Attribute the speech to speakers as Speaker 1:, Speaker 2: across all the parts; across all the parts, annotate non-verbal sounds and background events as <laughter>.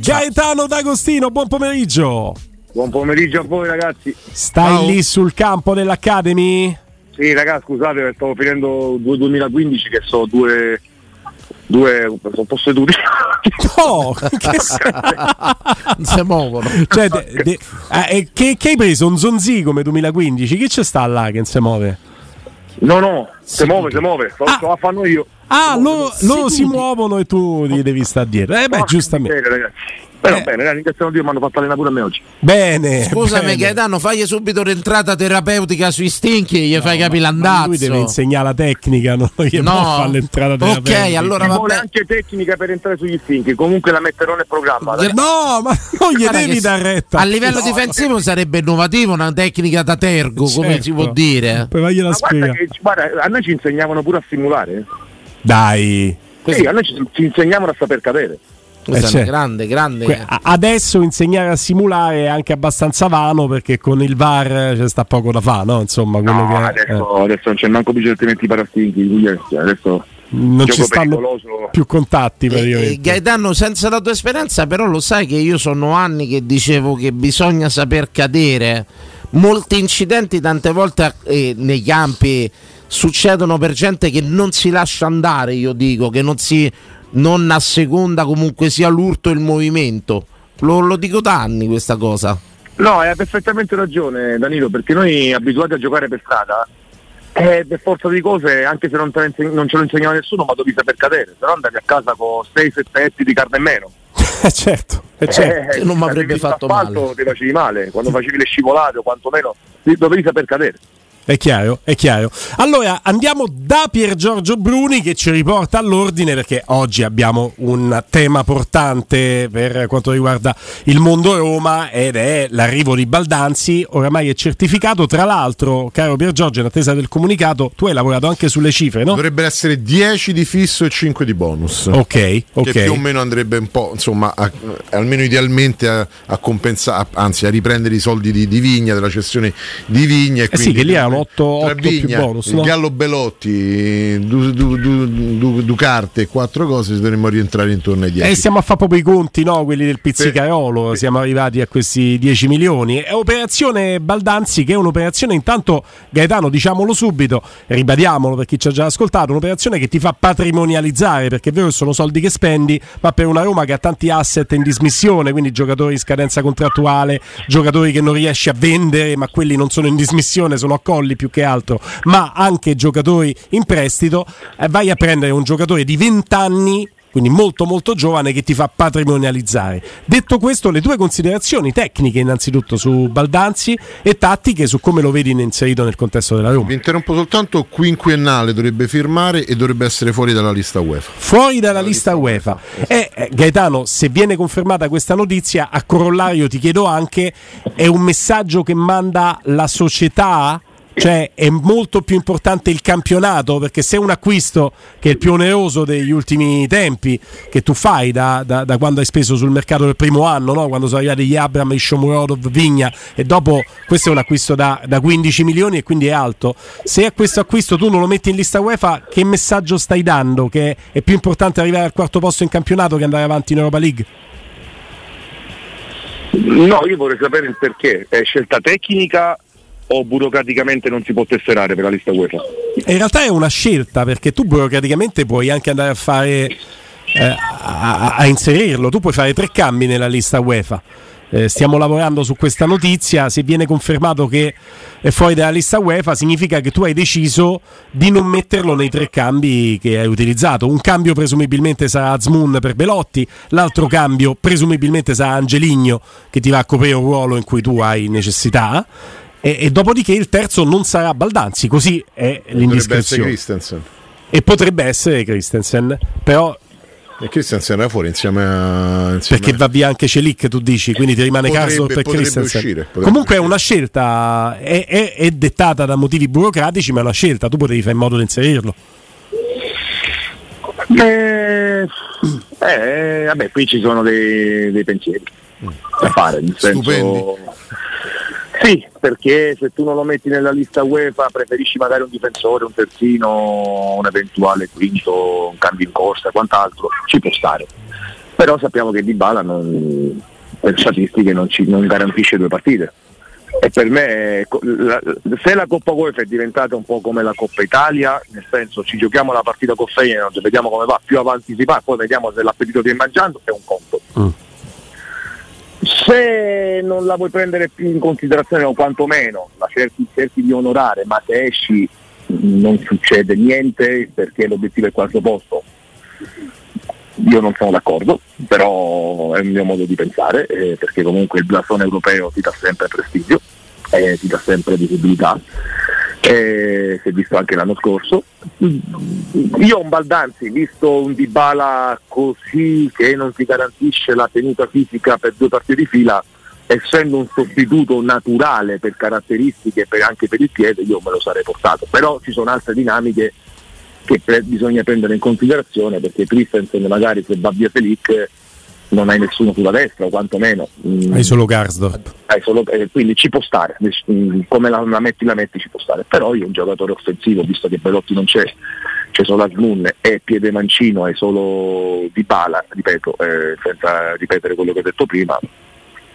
Speaker 1: Gaetano D'Agostino, buon pomeriggio.
Speaker 2: Buon pomeriggio a voi ragazzi.
Speaker 1: Stai
Speaker 2: Ciao.
Speaker 1: lì sul campo dell'Academy?
Speaker 2: Sì ragazzi scusate stavo finendo due 2015 che so due due sono posseduti.
Speaker 1: No, <laughs> che
Speaker 3: Non si muovono.
Speaker 1: cioè, de- de- eh, che, che hai preso? Un zonzi come 2015? Chi c'è sta là che non si muove?
Speaker 2: No no, si muove, si muove,
Speaker 1: Ah.
Speaker 2: sto a fanno io.
Speaker 1: Ah, loro, loro si muovono e tu gli devi stare dietro. Eh beh, giustamente.
Speaker 2: miseria, ragazzi. Però
Speaker 1: Eh.
Speaker 2: bene, ragazzi, ringraziamo Dio, mi hanno fatto allenare pure a me oggi.
Speaker 1: Bene.
Speaker 3: Scusami,
Speaker 1: bene.
Speaker 3: Gaetano, fagli subito l'entrata terapeutica sui stinchi e gli fai capire
Speaker 1: Ma
Speaker 3: l'andazzo.
Speaker 1: lui deve insegnare la tecnica, non gli
Speaker 3: No.
Speaker 1: può fare l'entrata
Speaker 3: Ok,
Speaker 1: terapeutica.
Speaker 3: allora
Speaker 2: Ci
Speaker 3: va
Speaker 2: vuole
Speaker 3: bene.
Speaker 2: anche tecnica per entrare sugli stinchi, comunque la metterò nel programma. dai.
Speaker 1: No, ma non gli
Speaker 3: Guarda
Speaker 1: devi
Speaker 3: che
Speaker 1: dar retta.
Speaker 3: A livello difensivo sarebbe innovativo una tecnica da tergo, come
Speaker 1: Certo.
Speaker 3: si può dire.
Speaker 1: Poi vagliela
Speaker 2: Ma guarda,
Speaker 1: spiega.
Speaker 2: che, guarda, a noi ci insegnavano pure a simulare.
Speaker 1: Dai.
Speaker 2: Sì, a noi ci, ci insegnavano a saper cadere.
Speaker 3: Questa è
Speaker 1: certo.
Speaker 3: una grande, grande.
Speaker 1: Adesso insegnare a simulare è anche abbastanza vano perché con il VAR c'è sta poco da fare, no? Insomma, quello
Speaker 2: No,
Speaker 1: che eh,
Speaker 2: adesso, adesso non c'è manco bisogno di mettere i parastinchi, adesso
Speaker 1: non ci stanno
Speaker 2: pericoloso.
Speaker 1: più contatti
Speaker 3: Eh, eh,
Speaker 1: praticamente.
Speaker 3: Gaetano, senza la tua esperienza, però lo sai che io sono anni che dicevo che bisogna saper cadere. Molti incidenti tante volte eh, nei campi succedono per gente che non si lascia andare, io dico, che non si non asseconda comunque sia l'urto e il movimento. Lo, lo dico da anni questa cosa.
Speaker 2: No, hai perfettamente ragione Danilo, perché noi abituati a giocare per strada, eh, per forza di cose, anche se non, inseg- non ce lo insegnava nessuno, ma dovevi saper cadere, se no andavi a casa con 6-7 etti di carne in meno. <laughs>
Speaker 1: Eh, certo, eh, certo.
Speaker 3: Che non mi avrebbe fatto male.
Speaker 2: Ti facevi male, quando facevi le scivolate o quantomeno dovevi saper cadere.
Speaker 1: È chiaro, è chiaro. Allora andiamo da Pier Giorgio Bruni che ci riporta all'ordine perché oggi abbiamo un tema portante per quanto riguarda il mondo Roma ed è l'arrivo di Baldanzi, oramai è certificato. Tra l'altro, caro Pier Giorgio, in attesa del comunicato, tu hai lavorato anche sulle cifre, no?
Speaker 4: Dovrebbero essere 10 di fisso e 5 di bonus.
Speaker 1: Ok, ok.
Speaker 4: Che più o meno andrebbe un po', insomma, a- almeno idealmente a, a compensare, anzi a riprendere i soldi di, di Vigna, della cessione di Vigna. E
Speaker 1: Eh sì, che lì erano otto-
Speaker 4: tra
Speaker 1: otto più
Speaker 4: Vigna,
Speaker 1: bonus, no?
Speaker 4: Gallo Belotti, du, du, du, du- Ducarte e quattro cose dovremmo rientrare intorno ai 10.
Speaker 1: E stiamo a fare proprio i conti, no? Quelli del pizzicarolo. Siamo arrivati a questi 10 milioni. È operazione Baldanzi, che è un'operazione, intanto, Gaetano, diciamolo subito, ribadiamolo per chi ci ha già ascoltato, un'operazione che ti fa patrimonializzare, perché è vero che sono soldi che spendi, ma per una Roma che ha tanti asset in dismissione, quindi giocatori in scadenza contrattuale, giocatori che non riesci a vendere, ma quelli non sono in dismissione, sono a colli più che altro, ma anche giocatori in prestito, eh, vai a prendere un giocatore di 20 anni quindi molto molto giovane che ti fa patrimonializzare. Detto questo, le tue considerazioni tecniche innanzitutto su Baldanzi e tattiche su come lo vedi inserito nel contesto della Roma.
Speaker 4: Vi interrompo soltanto, quinquennale dovrebbe firmare e dovrebbe essere fuori dalla lista UEFA.
Speaker 1: Fuori dalla lista UEFA. E eh, Gaetano, se viene confermata questa notizia, a corollario ti chiedo anche, è un messaggio che manda la società Cioè è molto più importante il campionato perché se un acquisto che è il più oneroso degli ultimi tempi che tu fai da, da- da quando hai speso sul mercato del primo anno, no? quando sono arrivati gli Abram, i Shomurodov, Vigna e dopo questo è un acquisto da, da 15 milioni e quindi è alto. Se a questo acquisto tu non lo metti in lista UEFA, che messaggio stai dando? Che è più importante arrivare al quarto posto in campionato che andare avanti in Europa League?
Speaker 2: No, io vorrei sapere il perché. È scelta tecnica o burocraticamente non si può tesserare per la lista UEFA?
Speaker 1: In realtà è una scelta perché tu burocraticamente puoi anche andare a fare eh, a, a inserirlo, tu puoi fare tre cambi nella lista UEFA. Eh, stiamo lavorando su questa notizia, se viene confermato che è fuori dalla lista UEFA significa che tu hai deciso di non metterlo nei tre cambi che hai utilizzato. Un cambio presumibilmente sarà Azmoun per Belotti, l'altro cambio presumibilmente sarà Angeligno che ti va a coprire un ruolo in cui tu hai necessità. E, e dopodiché il terzo non sarà Baldanzi, così è
Speaker 4: Potrebbe essere
Speaker 1: l'indiscrezione.
Speaker 4: Christensen.
Speaker 1: E potrebbe essere Christensen, però
Speaker 4: E Christensen era fuori insieme a. Insieme
Speaker 1: perché va via anche Celic, tu dici, quindi ti rimane Karsdorp per Christensen.
Speaker 4: uscire,
Speaker 1: Comunque è una scelta, è, è- è dettata da motivi burocratici, ma è una scelta, tu potevi fare in modo di inserirlo.
Speaker 2: Eh, eh, vabbè, qui ci sono dei, dei pensieri da fare, nel senso... Sì, perché se tu non lo metti nella lista UEFA preferisci magari un difensore, un terzino, un eventuale quinto, un cambio in corsa quant'altro, ci può stare. Però sappiamo che Dybala non, per statistiche non, ci, non garantisce due partite. E per me, se la Coppa UEFA è diventata un po' come la Coppa Italia, nel senso ci giochiamo la partita con Feyenoord, vediamo come va, più avanti si va, poi vediamo se l'appetito viene mangiando, è un conto. Se non la vuoi prendere più in considerazione o quantomeno la cerchi, cerchi di onorare, ma se esci mh, non succede niente perché l'obiettivo è il quarto posto, io non sono d'accordo, però è il mio modo di pensare, eh, perché comunque il blasone europeo ti dà sempre prestigio, eh, ti dà sempre visibilità, eh, si è visto anche l'anno scorso. Io ho un Baldanzi, visto un Dybala così che non ti garantisce la tenuta fisica per due partite di fila, essendo un sostituto naturale per caratteristiche e anche per il piede, io me lo sarei portato. Però ci sono altre dinamiche che pre- bisogna prendere in considerazione perché Christensen magari se va via Felic non hai nessuno sulla destra o quantomeno mm,
Speaker 1: Hai solo
Speaker 2: solo- eh, quindi ci può stare ness- mm, come la, la metti la metti ci può stare. Però io un giocatore offensivo visto che Belotti non c'è c'è solo Asmun e piede mancino e solo Di Bala ripeto eh, senza ripetere quello che ho detto prima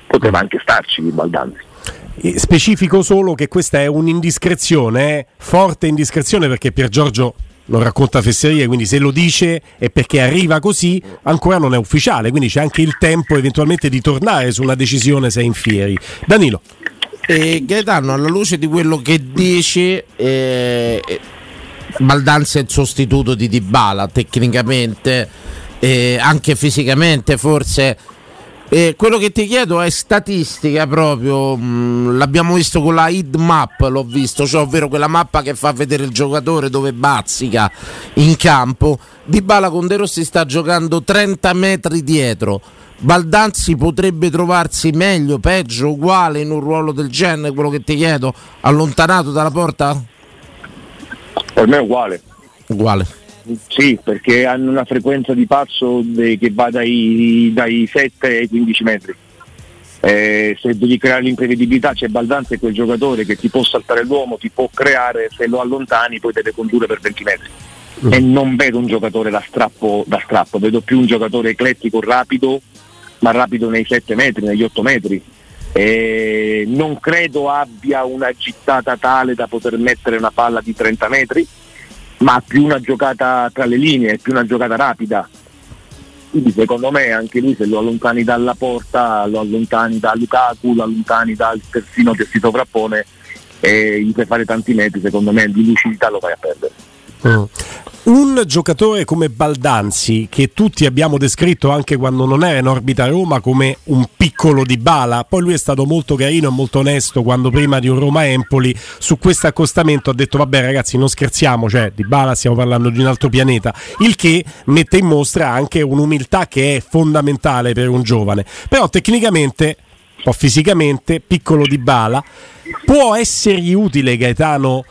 Speaker 2: poteva anche starci Baldanzi
Speaker 1: E Specifico solo che questa è un'indiscrezione, eh, forte indiscrezione perché Pier Giorgio non racconta fesserie, quindi se lo dice è perché arriva così, ancora non è ufficiale, quindi c'è anche il tempo eventualmente di tornare su una decisione se è in fieri. Danilo.
Speaker 3: E Gaetano, alla luce di quello che dici, eh, eh, Baldanzi è il sostituto di Dybala tecnicamente, eh, anche fisicamente forse. Eh, quello che ti chiedo è statistica proprio, mh, l'abbiamo visto con la heat map, l'ho visto, cioè ovvero quella mappa che fa vedere il giocatore dove bazzica in campo. Dybala con De Rossi sta giocando 30 metri dietro. Baldanzi potrebbe trovarsi meglio, peggio, uguale in un ruolo del genere, quello che ti chiedo, allontanato dalla porta?
Speaker 2: per me è uguale
Speaker 3: Uguale.
Speaker 2: Sì, perché hanno una frequenza di passo de- che va dai, dai 7 ai 15 metri. Eh, se devi creare l'imprevedibilità c'è Baldanza è quel giocatore che ti può saltare l'uomo, ti può creare, se lo allontani poi deve condurre per 20 metri. E non vedo un giocatore da strappo, da strappo, vedo più un giocatore eclettico, rapido, ma rapido nei 7 metri, negli 8 metri. E non credo abbia una gittata tale da poter mettere una palla di 30 metri, ma più una giocata tra le linee, più una giocata rapida. Quindi secondo me anche lui se lo allontani dalla porta, lo allontani da Lukaku, lo allontani dal terzino che si sovrappone e gli fai fare tanti metri, secondo me di lucidità lo vai a perdere.
Speaker 1: Un giocatore come Baldanzi, che tutti abbiamo descritto anche quando non era in orbita Roma come un piccolo di bala, poi lui è stato molto carino e molto onesto quando prima di un Roma-Empoli su questo accostamento ha detto vabbè ragazzi non scherziamo, cioè di bala stiamo parlando di un altro pianeta, il che mette in mostra anche un'umiltà che è fondamentale per un giovane, però tecnicamente po' fisicamente, piccolo di bala. Può essergli utile Gaetano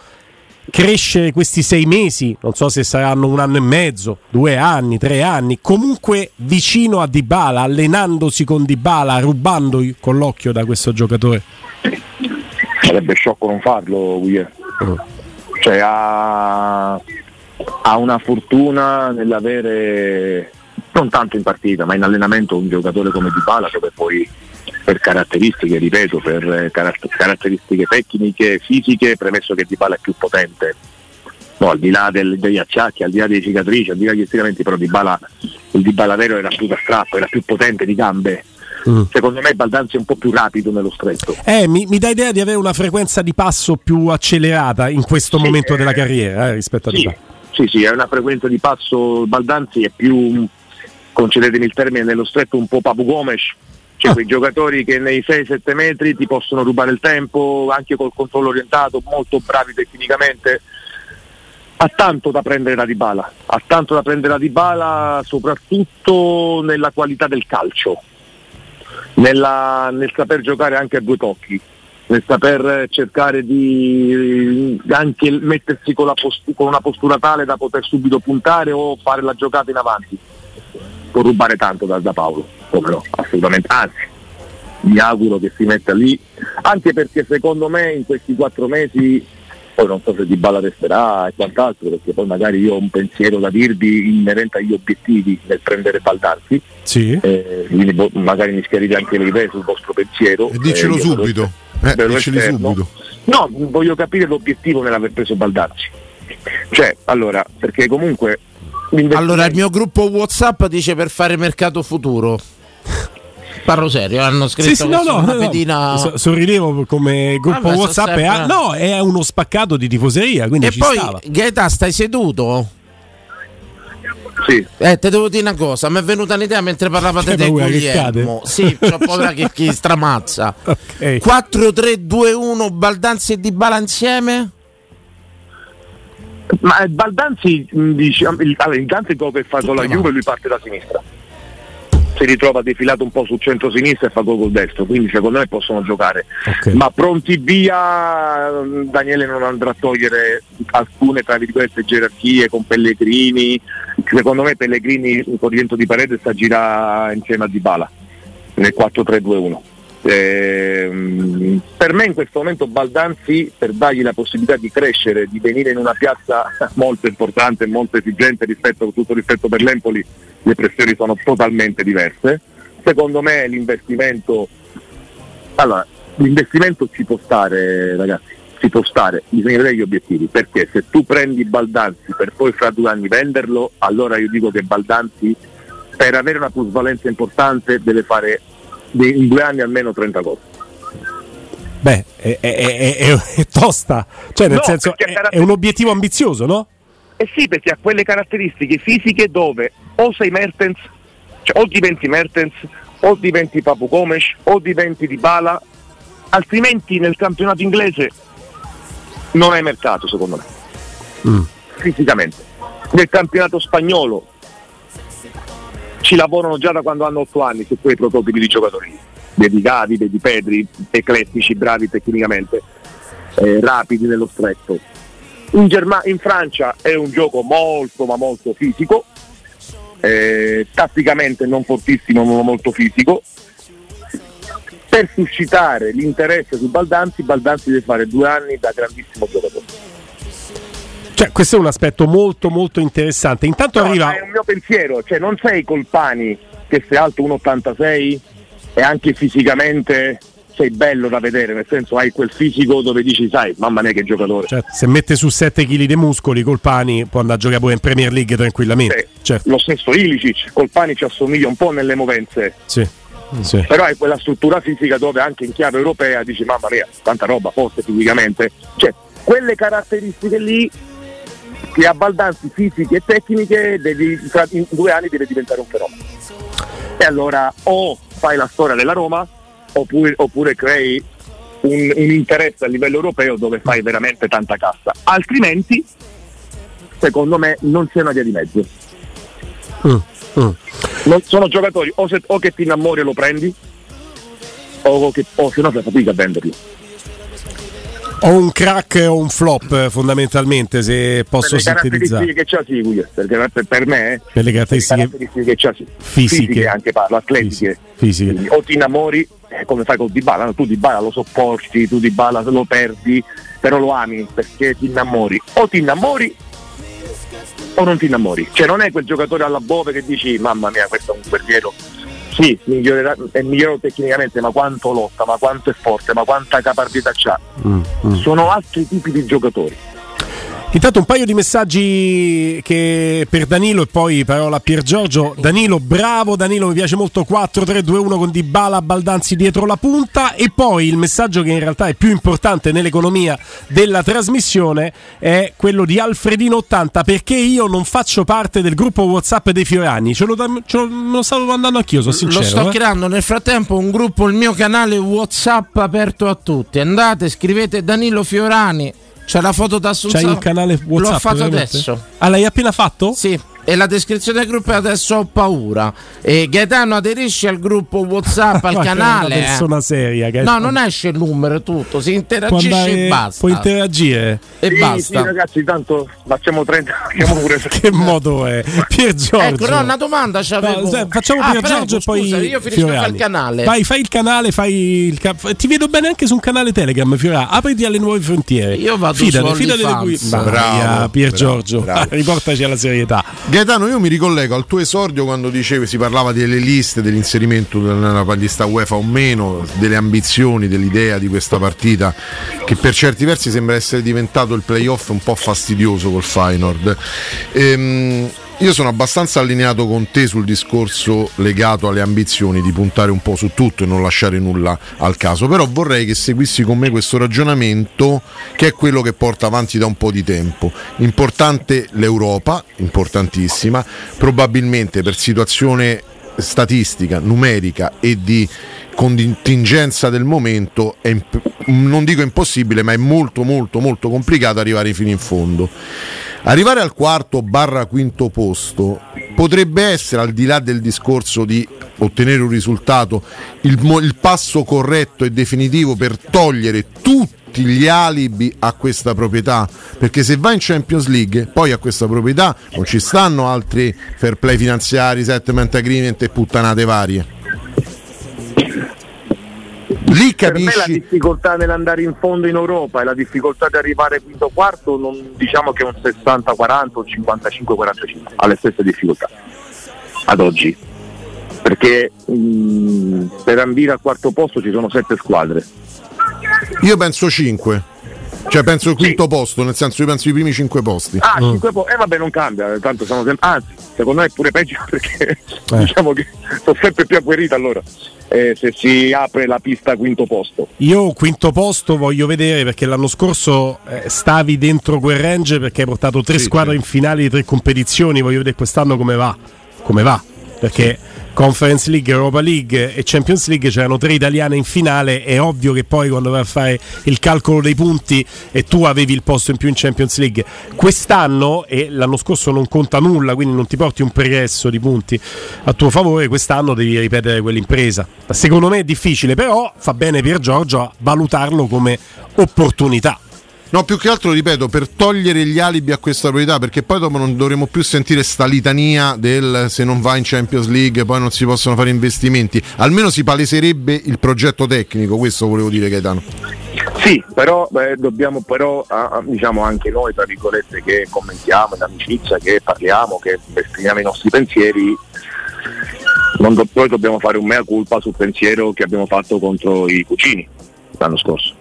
Speaker 1: crescere questi sei mesi, non so se saranno un anno e mezzo, due anni, tre anni, comunque vicino a Dybala, allenandosi con Dybala, rubando con l'occhio da questo giocatore.
Speaker 2: Sarebbe sciocco non farlo, Guglielmo. Cioè ha, ha una fortuna nell'avere non tanto in partita, ma in allenamento un giocatore come Dybala dove poi per caratteristiche, ripeto, per eh, caratter- caratteristiche tecniche, fisiche, premesso che Dybala è più potente. No, al di là del- degli acciacchi, al di là delle cicatrici, al di là degli stiramenti, però Dybala, il Dybala vero era più da strappo, era più potente di gambe. Secondo me Baldanzi è un po' più rapido nello stretto.
Speaker 1: Eh, mi, mi dà idea di avere una frequenza di passo più accelerata in questo momento della carriera eh, rispetto a
Speaker 2: Sì, sì, sì, è una frequenza di passo Baldanzi è più, concedetemi il termine, nello stretto un po' Papu Gomes, cioè
Speaker 1: Ah.
Speaker 2: quei giocatori che nei 6-7 metri ti possono rubare il tempo, anche col controllo orientato, molto bravi tecnicamente. Ha tanto da prendere da Dybala, ha tanto da prendere da Dybala soprattutto nella qualità del calcio, nella- nel saper giocare anche a due tocchi, nel saper cercare di anche mettersi con, la post- con una postura tale da poter subito puntare o fare la giocata in avanti. Può rubare tanto da, da Paolo, come no, assolutamente. Anzi, mi auguro che si metta lì, anche perché secondo me in questi quattro mesi, poi non so se Di Balla resterà e quant'altro, perché poi magari io ho un pensiero da dirvi inerente agli obiettivi nel prendere Baldanzi,
Speaker 1: Sì.
Speaker 2: eh, quindi vo- magari mi schiarite anche le idee sul vostro pensiero.
Speaker 4: E dicelo
Speaker 2: Eh,
Speaker 4: subito. Eh, subito.
Speaker 2: No, voglio capire l'obiettivo nell'aver preso Baldazzi. Cioè, allora, perché comunque...
Speaker 3: Allora, il mio gruppo WhatsApp dice per fare mercato futuro. Parlo serio, hanno scritto
Speaker 1: Sì, sì, no, no,
Speaker 3: una
Speaker 1: no,
Speaker 3: pedina-
Speaker 1: So- sorridevo come gruppo
Speaker 3: sono
Speaker 1: WhatsApp.
Speaker 3: sempre-
Speaker 1: è, ah, no, è uno spaccato di tifoseria, quindi
Speaker 3: E
Speaker 1: ci
Speaker 3: poi,
Speaker 1: stava.
Speaker 3: Gaeta, stai seduto?
Speaker 2: Sì.
Speaker 3: Eh, te devo dire una cosa, mi è venuta un'idea mentre parlavate di
Speaker 1: paura che
Speaker 3: Guglielmo.
Speaker 1: cade?
Speaker 3: Sì, c'ho paura che chi stramazza. <laughs>
Speaker 1: Ok.
Speaker 3: 4-3-2-1 Baldanzi e Di Bala insieme?
Speaker 2: Ma Baldanzi allora, intanto il gol che ha fatto la. Juve lui parte da sinistra. Si ritrova defilato un po' sul centro-sinistra e fa gol col destro, quindi secondo me possono giocare.
Speaker 1: Ok.
Speaker 2: Ma pronti via, mh, Daniele non andrà a togliere alcune tra virgolette gerarchie con Pellegrini. Secondo me Pellegrini con rientro di parete sta a girare insieme a Dybala nel 4-3-2-1. Ehm, per me in questo momento Baldanzi per dargli la possibilità di crescere, di venire in una piazza <laughs> molto importante, molto esigente rispetto tutto rispetto per l'Empoli, le pressioni sono totalmente diverse. Secondo me l'investimento allora, l'investimento ci può stare, ragazzi, ci può stare, bisogna vedere gli obiettivi, perché se tu prendi Baldanzi per poi fra due anni venderlo, allora io dico che Baldanzi per avere una plusvalenza importante deve fare de- in due anni almeno 30 gol.
Speaker 1: Beh, è, è- è- è- tosta. Cioè, nel
Speaker 2: No,
Speaker 1: senso,
Speaker 2: caratter-
Speaker 1: è un obiettivo ambizioso, no?
Speaker 2: Eh sì, perché ha quelle caratteristiche fisiche dove o sei Mertens, cioè o diventi Mertens, o diventi Papu Gomes, o diventi Dybala, altrimenti nel campionato inglese non hai mercato secondo me, fisicamente. Nel campionato spagnolo ci lavorano già da quando hanno 8 anni su quei prototipi di giocatori, vedi Gavi, vedi Pedri, eclettici, bravi tecnicamente, eh, rapidi nello stretto. In, Germa- in Francia è un gioco molto ma molto fisico, eh, tatticamente non fortissimo ma molto fisico. Per suscitare l'interesse su Baldanzi, Baldanzi deve fare due anni da grandissimo giocatore.
Speaker 1: Cioè, questo è un aspetto molto, molto interessante. Intanto
Speaker 2: No,
Speaker 1: arriva.
Speaker 2: È un mio pensiero, cioè non sei Colpani che sei alto 1,86 e anche fisicamente sei bello da vedere, nel senso hai quel fisico dove dici sai, mamma mia che giocatore.
Speaker 1: Cioè, se mette su 7 kg di muscoli, Colpani può andare a giocare pure in Premier League tranquillamente.
Speaker 2: Sì.
Speaker 1: Certo.
Speaker 2: Lo stesso Ilicic, Colpani ci assomiglia un po' nelle movenze,
Speaker 1: Sì. Sì.
Speaker 2: però hai quella struttura fisica dove anche in chiave europea dici mamma mia, tanta roba, forte fisicamente. Cioè, quelle caratteristiche lì che a Baldanzi fisiche e tecniche devi, tra- in due anni deve diventare un fenomeno. E allora o fai la storia della Roma oppure, oppure crei un, un interesse a livello europeo dove fai veramente tanta cassa. Altrimenti, secondo me, non c'è una via di mezzo.
Speaker 1: Mm, mm.
Speaker 2: Non sono giocatori o, se- o che ti innamori e lo prendi o, che, o se no fai fatica a venderli.
Speaker 1: O un crack o un flop fondamentalmente se posso
Speaker 2: per le
Speaker 1: sintetizzare.
Speaker 2: caratteristiche che c'ha sì, perché per, per me eh,
Speaker 1: Per le caratteristiche
Speaker 2: caratteristiche che c'ha sì.
Speaker 1: fisiche.
Speaker 2: anche parlo, atletiche.
Speaker 1: fisiche.
Speaker 2: Quindi o ti innamori eh, come fai con Dybala, no? tu Dybala lo sopporti, tu Dybala lo perdi, però lo ami perché ti innamori. O ti innamori o non ti innamori. Cioè non è quel giocatore alla bove che dici mamma mia questo è un guerriero. Sì, migliorerà, è migliore tecnicamente, ma quanto lotta, ma quanto è forte, ma quanta capacità c'ha.
Speaker 1: Mm,
Speaker 2: Sono altri tipi di giocatori.
Speaker 1: Intanto un paio di messaggi che per Danilo e poi parola a Pier Giorgio. Danilo, bravo Danilo, mi piace molto 4-3-2-1 con Dybala, Baldanzi dietro la punta e poi il messaggio che in realtà è più importante nell'economia della trasmissione è quello di Alfredino 80 perché io non faccio parte del gruppo WhatsApp dei Fiorani. Ce lo, ce lo, me lo stavo mandando anch'io, sono sincero.
Speaker 3: Lo sto
Speaker 1: eh.
Speaker 3: creando nel frattempo un gruppo, il mio canale WhatsApp aperto a tutti. Andate, scrivete Danilo Fiorani. C'è la foto da Assunzione.
Speaker 1: C'hai il canale WhatsApp?
Speaker 3: L'ho fatto adesso.
Speaker 1: Ah, l'hai appena fatto?
Speaker 3: Sì. E la descrizione del gruppo è adesso ho paura. E Gaetano aderisci al gruppo WhatsApp, al <laughs> canale.
Speaker 1: Una
Speaker 3: eh.
Speaker 1: persona seria,
Speaker 3: No,
Speaker 1: Gaetano.
Speaker 3: non esce il numero, è tutto. Si interagisce
Speaker 1: andare-
Speaker 3: e basta.
Speaker 1: Puoi interagire.
Speaker 3: E
Speaker 2: Sì,
Speaker 3: basta.
Speaker 2: sì, ragazzi, tanto facciamo 30, facciamo pure <laughs>
Speaker 1: Che modo è? Pier Giorgio.
Speaker 3: Ecco, no, una domanda c'avevo.
Speaker 1: No, se- facciamo
Speaker 3: Ah,
Speaker 1: Pier
Speaker 3: prego,
Speaker 1: Giorgio e poi
Speaker 3: scusa, io finisco
Speaker 1: Fiorani.
Speaker 3: fare il canale.
Speaker 1: Vai, fai il canale, fai il Ti vedo bene anche su un canale Telegram, Fiorani. Apriti alle nuove frontiere.
Speaker 3: Io vado
Speaker 1: fidate,
Speaker 3: su
Speaker 1: fidate di cui.
Speaker 4: Bravo,
Speaker 1: Pier
Speaker 4: bravo,
Speaker 1: Giorgio.
Speaker 4: bravo. <laughs>
Speaker 1: Riportaci alla serietà.
Speaker 4: Gaetano, io mi ricollego al tuo esordio quando dicevi si parlava delle liste, dell'inserimento nella lista UEFA o meno, delle ambizioni, dell'idea di questa partita che per certi versi sembra essere diventato il playoff un po' fastidioso col Feyenoord. Ehm, io sono abbastanza allineato con te sul discorso legato alle ambizioni di puntare un po' su tutto e non lasciare nulla al caso, però vorrei che seguissi con me questo ragionamento che è quello che porta avanti da un po' di tempo. Importante l'Europa, importantissima, probabilmente per situazione statistica, numerica e di contingenza del momento è non dico impossibile, ma è molto molto molto complicato arrivare fino in fondo. Arrivare al quarto barra quinto posto potrebbe essere, al di là del discorso di ottenere un risultato, il, il passo corretto e definitivo per togliere tutti gli alibi a questa proprietà? Perché se va in Champions League poi a questa proprietà non ci stanno altri fair play finanziari, settlement agreement e puttanate varie lì
Speaker 2: Per me la
Speaker 4: capisci
Speaker 2: difficoltà nell'andare in fondo in Europa e la difficoltà di arrivare quinto quarto non diciamo che è un 60-40 o 55-45, ha le stesse difficoltà ad oggi. Perché mh, per ambire al quarto posto ci sono sette squadre.
Speaker 4: io penso 5 cioè penso il quinto posto nel senso io penso i primi 5 posti
Speaker 2: Ah, cinque po- eh vabbè non cambia, tanto sono sempre. Anzi, secondo me è pure peggio <laughs> perché
Speaker 1: Eh.
Speaker 2: diciamo che sono sempre più agguerrito allora. Eh, se si apre la pista quinto posto.
Speaker 1: Io quinto posto voglio vedere perché l'anno scorso eh, stavi dentro quel range perché hai portato tre
Speaker 4: Sì,
Speaker 1: squadre
Speaker 4: sì.
Speaker 1: in finale di tre competizioni, voglio vedere quest'anno come va. Come va? Perché Conference League, Europa League e Champions League c'erano tre italiane in finale, è ovvio che poi quando vai a fare il calcolo dei punti e tu avevi il posto in più in Champions League, quest'anno e l'anno scorso non conta nulla, quindi non ti porti un pregresso di punti a tuo favore, quest'anno devi ripetere quell'impresa. Secondo me è difficile, però fa bene Pier Giorgio a valutarlo come opportunità.
Speaker 4: No, più che altro, ripeto, per togliere gli alibi a questa proprietà, perché poi dopo non dovremo più sentire sta litania del se non va in Champions League poi non si possono fare investimenti. Almeno si paleserebbe il progetto tecnico, questo volevo dire Gaetano.
Speaker 2: Sì, però beh, dobbiamo però ah, diciamo anche noi tra virgolette che commentiamo in amicizia, che parliamo, che esprimiamo i nostri pensieri, non do- poi dobbiamo fare un mea culpa sul pensiero che abbiamo fatto contro i cucini l'anno scorso.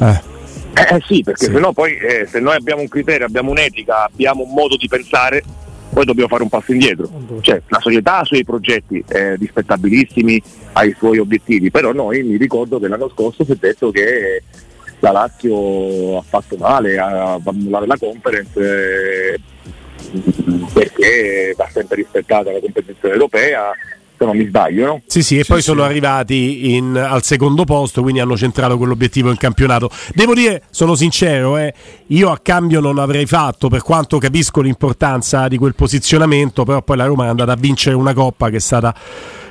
Speaker 1: Eh.
Speaker 2: Eh sì, perché
Speaker 1: Sì.
Speaker 2: se no poi eh, se noi abbiamo un criterio, abbiamo un'etica, abbiamo un modo di pensare, poi dobbiamo fare un passo indietro. Cioè la società ha i suoi progetti eh, rispettabilissimi, ha i suoi obiettivi, però noi mi ricordo che l'anno scorso si è detto che la Lazio ha fatto male a a annullare la conference eh, perché va sempre rispettata la competizione europea, se non mi sbaglio, no?
Speaker 1: Sì, sì, e poi sono arrivati in- al secondo posto, quindi hanno centrato quell'obiettivo in campionato. Devo dire, sono sincero, eh, io a cambio non avrei fatto, per quanto capisco l'importanza di quel posizionamento, però poi la Roma è andata a vincere una coppa che è stata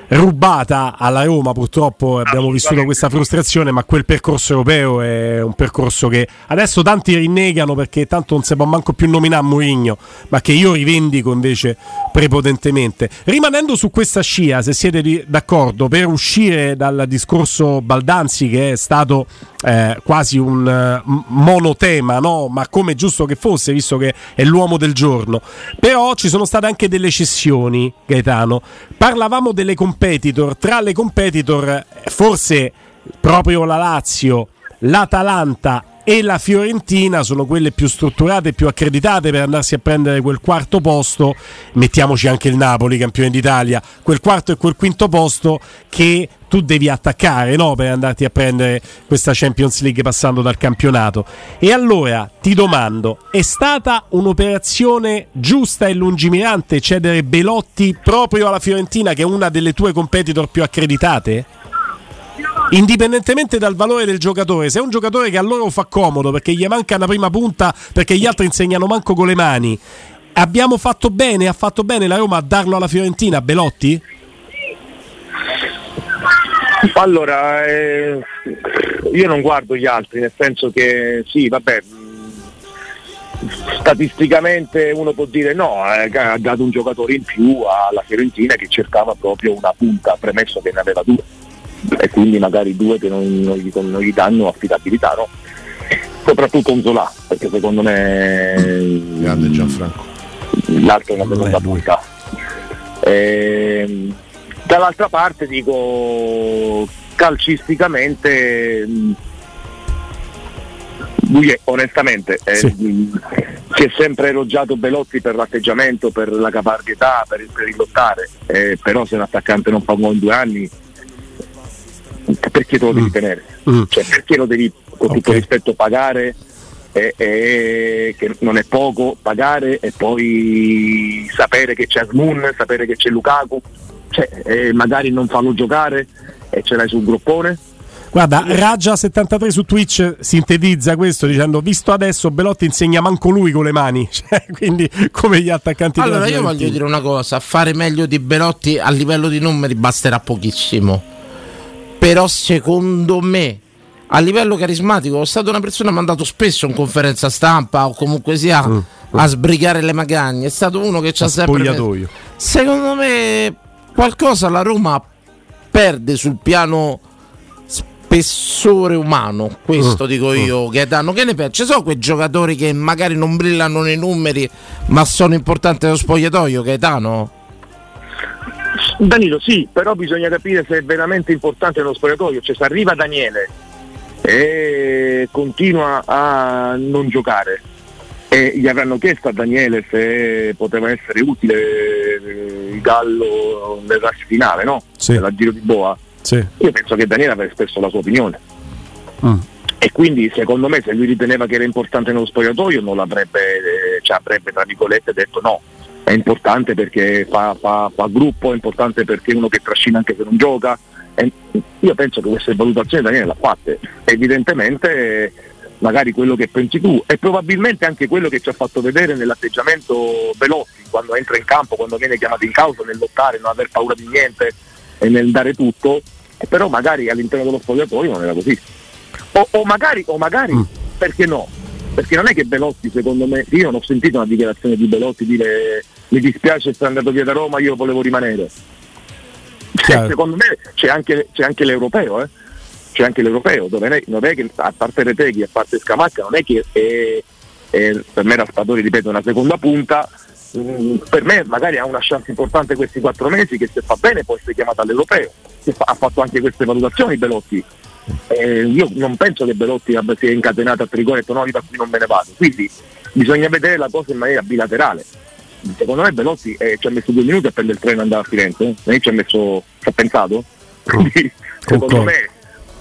Speaker 1: rubata alla Roma, purtroppo abbiamo vissuto questa frustrazione, ma quel percorso europeo è un percorso che adesso tanti rinnegano perché tanto non si può manco più nominare Mourinho, ma che io rivendico invece prepotentemente. Rimanendo su questa scia, se siete d'accordo, per uscire dal discorso Baldanzi che è stato eh, quasi un m- monotema, no? ma come giusto che fosse, visto che è l'uomo del giorno. Però ci sono state anche delle cessioni, Gaetano. Parlavamo delle competitor, tra le competitor forse proprio la Lazio, l'Atalanta e la Fiorentina sono quelle più strutturate più accreditate per andarsi a prendere quel quarto posto. Mettiamoci anche il Napoli, campione d'Italia, quel quarto e quel quinto posto che tu devi attaccare no? per andarti a prendere questa Champions League passando dal campionato. E allora ti domando: è stata un'operazione giusta e lungimirante cedere Belotti proprio alla Fiorentina, che è una delle tue competitor più accreditate? Indipendentemente dal valore del giocatore, se è un giocatore che a loro fa comodo perché gli manca una prima punta, perché gli altri insegnano manco con le mani, abbiamo fatto bene, ha fatto bene la Roma a darlo alla Fiorentina, Belotti?
Speaker 2: Allora, eh, io non guardo gli altri, nel senso che sì, vabbè, statisticamente uno può dire no, eh, ha dato un giocatore in più alla Fiorentina che cercava proprio una punta, premesso che ne aveva due e quindi magari due che non, non gli, non gli danno affidabilità, no? soprattutto un Zola, perché secondo me
Speaker 4: Grande Gianfranco.
Speaker 2: l'altro è una seconda punta. Ehm, dall'altra parte dico calcisticamente mh, lui è, onestamente eh, mh, si è sempre elogiato Belotti per l'atteggiamento, per la caparbietà, per il, per il lottare, eh, però se un attaccante non fa un gol in due anni perché te lo devi tenere? Cioè, perché lo devi con tutto rispetto pagare? E, e- che non è poco pagare e poi sapere che c'è Asmun, sapere che c'è Lukaku, cioè, e magari non farlo giocare e ce l'hai sul groppone.
Speaker 1: Guarda, Raja73 su Twitch sintetizza questo dicendo: Visto adesso, Belotti insegna manco lui con le mani, <laughs> Cioè, quindi come gli attaccanti della
Speaker 3: Allora io voglio dire una cosa, fare meglio di Belotti a livello di numeri basterà pochissimo. Però secondo me a livello carismatico è stata una persona mandato spesso in conferenza stampa o comunque sia a sbrigare le magagne, è stato uno che ci ha sempre
Speaker 1: spogliatoio.
Speaker 3: Secondo me qualcosa la Roma perde sul piano spessore umano, questo
Speaker 1: Mm,
Speaker 3: dico
Speaker 1: mm.
Speaker 3: io, Gaetano, che ne pensi? Ci sono quei giocatori che magari non brillano nei numeri, ma sono importanti nello spogliatoio, Gaetano?
Speaker 2: Danilo sì, però bisogna capire se è veramente importante nello spogliatoio, cioè se arriva Daniele e continua a non giocare e gli avranno chiesto a Daniele se poteva essere utile eh, il Gallo nel rush finale, no? Nella giro di Boa.
Speaker 1: Sì.
Speaker 2: Io penso che Daniele avesse espresso la sua opinione. E quindi secondo me se lui riteneva che era importante nello spogliatoio non l'avrebbe, eh, cioè avrebbe tra virgolette detto no, è importante perché fa, fa- fa gruppo, è importante perché è uno che trascina anche se non gioca. E io penso che queste valutazioni Daniele l'ha fatte. Evidentemente magari quello che pensi tu e probabilmente anche quello che ci ha fatto vedere nell'atteggiamento Velotti quando entra in campo, quando viene chiamato in causa nel lottare, non aver paura di niente e nel dare tutto, però magari all'interno dello spogliatoio non era così. O, o magari, o magari perché no? Perché non è che Belotti, secondo me, io non ho sentito una dichiarazione di Belotti dire mi dispiace essere andato via da Roma, io volevo rimanere. Cioè, secondo me c'è anche, c'è anche l'europeo, eh? c'è anche l'europeo, dove non è che a parte Reteghi, a parte Scamacca, non è che è- è- per me Raspadori, ripeto, una seconda punta, mm, per me magari ha una chance importante questi quattro mesi che se fa bene può essere chiamato all'europeo, fa- ha fatto anche queste valutazioni Belotti. Eh, io non penso che Belotti abbia sia incatenato a Trigone e detto no, io da qui non me ne vado. Quindi bisogna vedere la cosa in maniera bilaterale. Secondo me Belotti eh, ci ha messo due minuti a prendere il treno e andare a Firenze, eh. è che ci ha messo, ci ha pensato. <laughs> Quindi secondo
Speaker 1: Concordo.
Speaker 2: me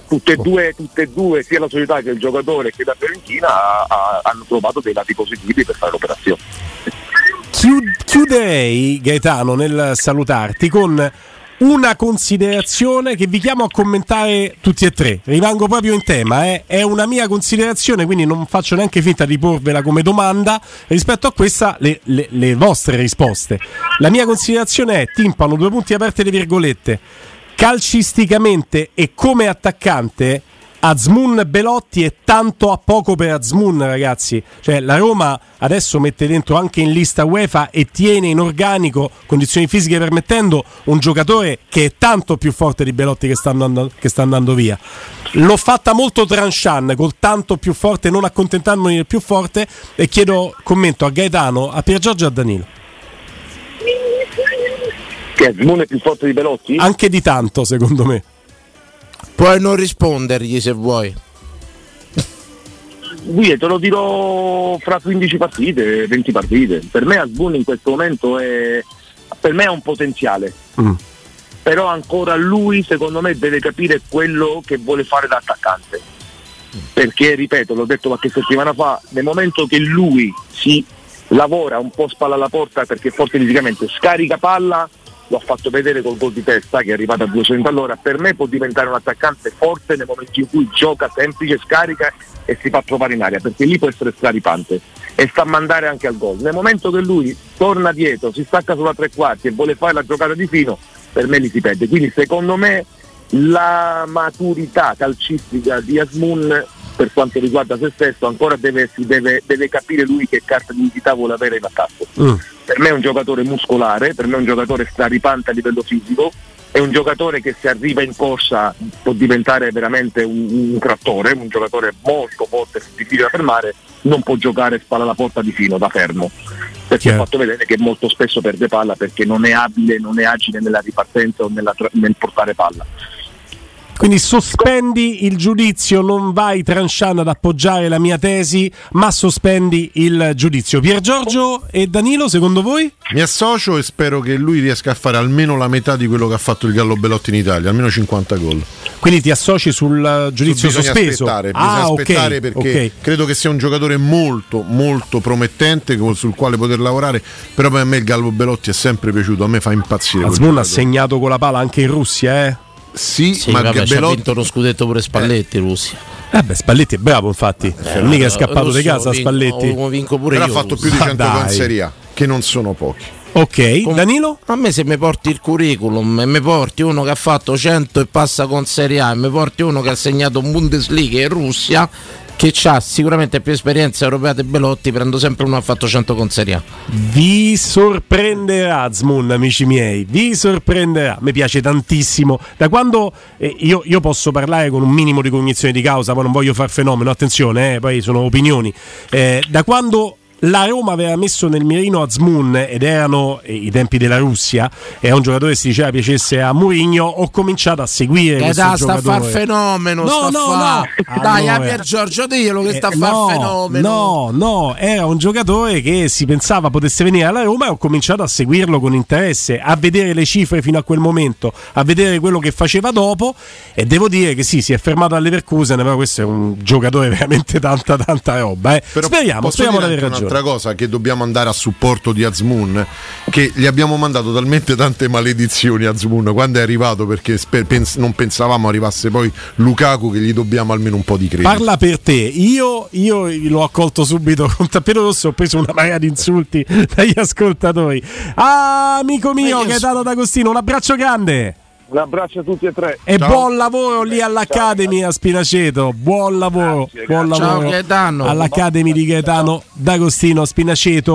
Speaker 2: tutte e, due, tutte e due, sia la società che il giocatore che la Fiorentina ha- ha- hanno trovato dei lati positivi per fare l'operazione.
Speaker 1: Chiu- chiuderei Gaetano nel salutarti con una considerazione che vi chiamo a commentare tutti e tre. Rimango proprio in tema, eh. è una mia considerazione, quindi non faccio neanche finta di porvela come domanda. Rispetto a questa, le, le- le vostre risposte. La mia considerazione è: timpano, due punti aperte le virgolette. Calcisticamente e come attaccante. Azmun Belotti è tanto a poco per Azmun, ragazzi. Cioè, la Roma adesso mette dentro anche in lista UEFA e tiene in organico, condizioni fisiche permettendo, un giocatore che è tanto più forte di Belotti che sta andando, che sta andando via. L'ho fatta molto tranchant, col tanto più forte, non accontentandomi del più forte. E chiedo commento a Gaetano, a Pier Giorgio e a Danilo.
Speaker 2: Che Azmoun è più forte di Belotti?
Speaker 1: Anche di tanto, secondo me.
Speaker 3: Puoi non rispondergli se vuoi.
Speaker 2: Guide, te lo dirò fra 15 partite, 20 partite. Per me Asbun in questo momento è, per me ha un potenziale.
Speaker 1: Mm.
Speaker 2: Però ancora lui, secondo me, deve capire quello che vuole fare da attaccante. Perché, ripeto, l'ho detto qualche settimana fa, nel momento che lui si lavora un po' spalla alla porta perché è forte fisicamente, scarica palla, lo ha fatto vedere col gol di testa che è arrivato a 200 all'ora, per me può diventare un attaccante forte nel momento in cui gioca semplice, scarica e si fa trovare in aria, perché lì può essere straripante e sa mandare anche al gol. Nel momento che lui torna dietro, si stacca sulla tre quarti e vuole fare la giocata di fino, per me li si perde. Quindi secondo me la maturità calcistica di Asmun per quanto riguarda se stesso ancora deve, deve, deve capire lui che carta di identità vuole avere in attacco. Per me è un giocatore muscolare, per me è un giocatore straripante a livello fisico, è un giocatore che se arriva in corsa può diventare veramente un, un trattore, un giocatore molto forte, difficile da fermare, non può giocare spalla alla porta di fino, da fermo. Perché ha fatto vedere che molto spesso perde palla perché non è abile, non è agile nella ripartenza o nella nel portare palla.
Speaker 1: Quindi sospendi il giudizio, non vai tranchant ad appoggiare la mia tesi, ma sospendi il giudizio. Pier Giorgio e Danilo, secondo voi?
Speaker 4: Mi associo e spero che lui riesca a fare almeno la metà di quello che ha fatto il Gallo Belotti in Italia, almeno 50 gol.
Speaker 1: Quindi ti associ sul giudizio
Speaker 4: Bisogna
Speaker 1: sospeso?
Speaker 4: aspettare, bisogna
Speaker 1: ah,
Speaker 4: aspettare perché
Speaker 1: ok.
Speaker 4: credo che sia un giocatore molto molto promettente sul quale poter lavorare, però per me il Gallo Belotti è sempre piaciuto, a me fa impazzire.
Speaker 1: Azmoun ha segnato con la pala anche in Russia, eh?
Speaker 4: Sì,
Speaker 3: Sì,
Speaker 4: ma
Speaker 3: vabbè,
Speaker 4: che
Speaker 3: ci ha
Speaker 4: Belotti
Speaker 3: vinto uno scudetto pure Spalletti, Russia.
Speaker 1: Eh beh, Spalletti è bravo, infatti. Mica è scappato di casa
Speaker 3: lo vinco-
Speaker 1: Spalletti.
Speaker 3: lo vinco pure
Speaker 4: però ha
Speaker 3: io,
Speaker 4: fatto
Speaker 3: Russia.
Speaker 4: più di
Speaker 1: Ma
Speaker 4: 100 gol in
Speaker 1: dai.
Speaker 4: Serie A, che non sono pochi.
Speaker 1: Ok,
Speaker 3: Com-
Speaker 1: Danilo?
Speaker 3: A me se mi porti il curriculum e mi porti uno che ha fatto 100 e passa con Serie A e mi porti uno che ha segnato un Bundesliga in Russia che ha sicuramente più esperienza europea di Belotti, prendo sempre uno ha fatto 100 con Serie A.
Speaker 1: Vi sorprenderà Zmoon, amici miei, vi sorprenderà. Mi piace tantissimo. Da quando eh, io, io posso parlare con un minimo di cognizione di causa, ma non voglio far fenomeno, attenzione, eh, poi sono opinioni. Eh, da quando la Roma aveva messo nel mirino Azmoun ed erano eh, i tempi della Russia, è un giocatore che si diceva piacesse a Mourinho, ho cominciato a seguire
Speaker 3: Eh
Speaker 1: questo
Speaker 3: dai, sta a
Speaker 1: giocatore.
Speaker 3: far fenomeno,
Speaker 1: No, no,
Speaker 3: fa-
Speaker 1: no. <laughs>
Speaker 3: Dai,
Speaker 1: Allora.
Speaker 3: a Pier Giorgio dillo che sta a
Speaker 1: Eh,
Speaker 3: far
Speaker 1: no,
Speaker 3: fenomeno.
Speaker 1: No, no, era un giocatore che si pensava potesse venire alla Roma e ho cominciato a seguirlo con interesse, a vedere le cifre fino a quel momento, a vedere quello che faceva dopo e devo dire che sì, si è fermato alle Leverkusen, però questo è un giocatore <laughs> veramente tanta tanta roba. eh. Speriamo, speriamo di aver ragione.
Speaker 4: Un'altra cosa che dobbiamo andare a supporto di Azmoun che gli abbiamo mandato talmente tante maledizioni a Azmoun quando è arrivato perché spe- pens- non pensavamo arrivasse poi Lukaku che gli dobbiamo almeno un po' di credito
Speaker 1: Parla per te, io, io l'ho accolto subito con <laughs> tappeto rosso, ho preso una marea di insulti <laughs> dagli ascoltatori. Ah, amico mio, Gaetano D'Agostino, un abbraccio grande.
Speaker 2: Un abbraccio a tutti e tre.
Speaker 1: E buon lavoro lì all'Academy a Spinaceto. Buon lavoro, buon
Speaker 3: Ciao,
Speaker 1: lavoro
Speaker 3: Gaetano.
Speaker 1: all'Academy di Gaetano D'Agostino a Spinaceto.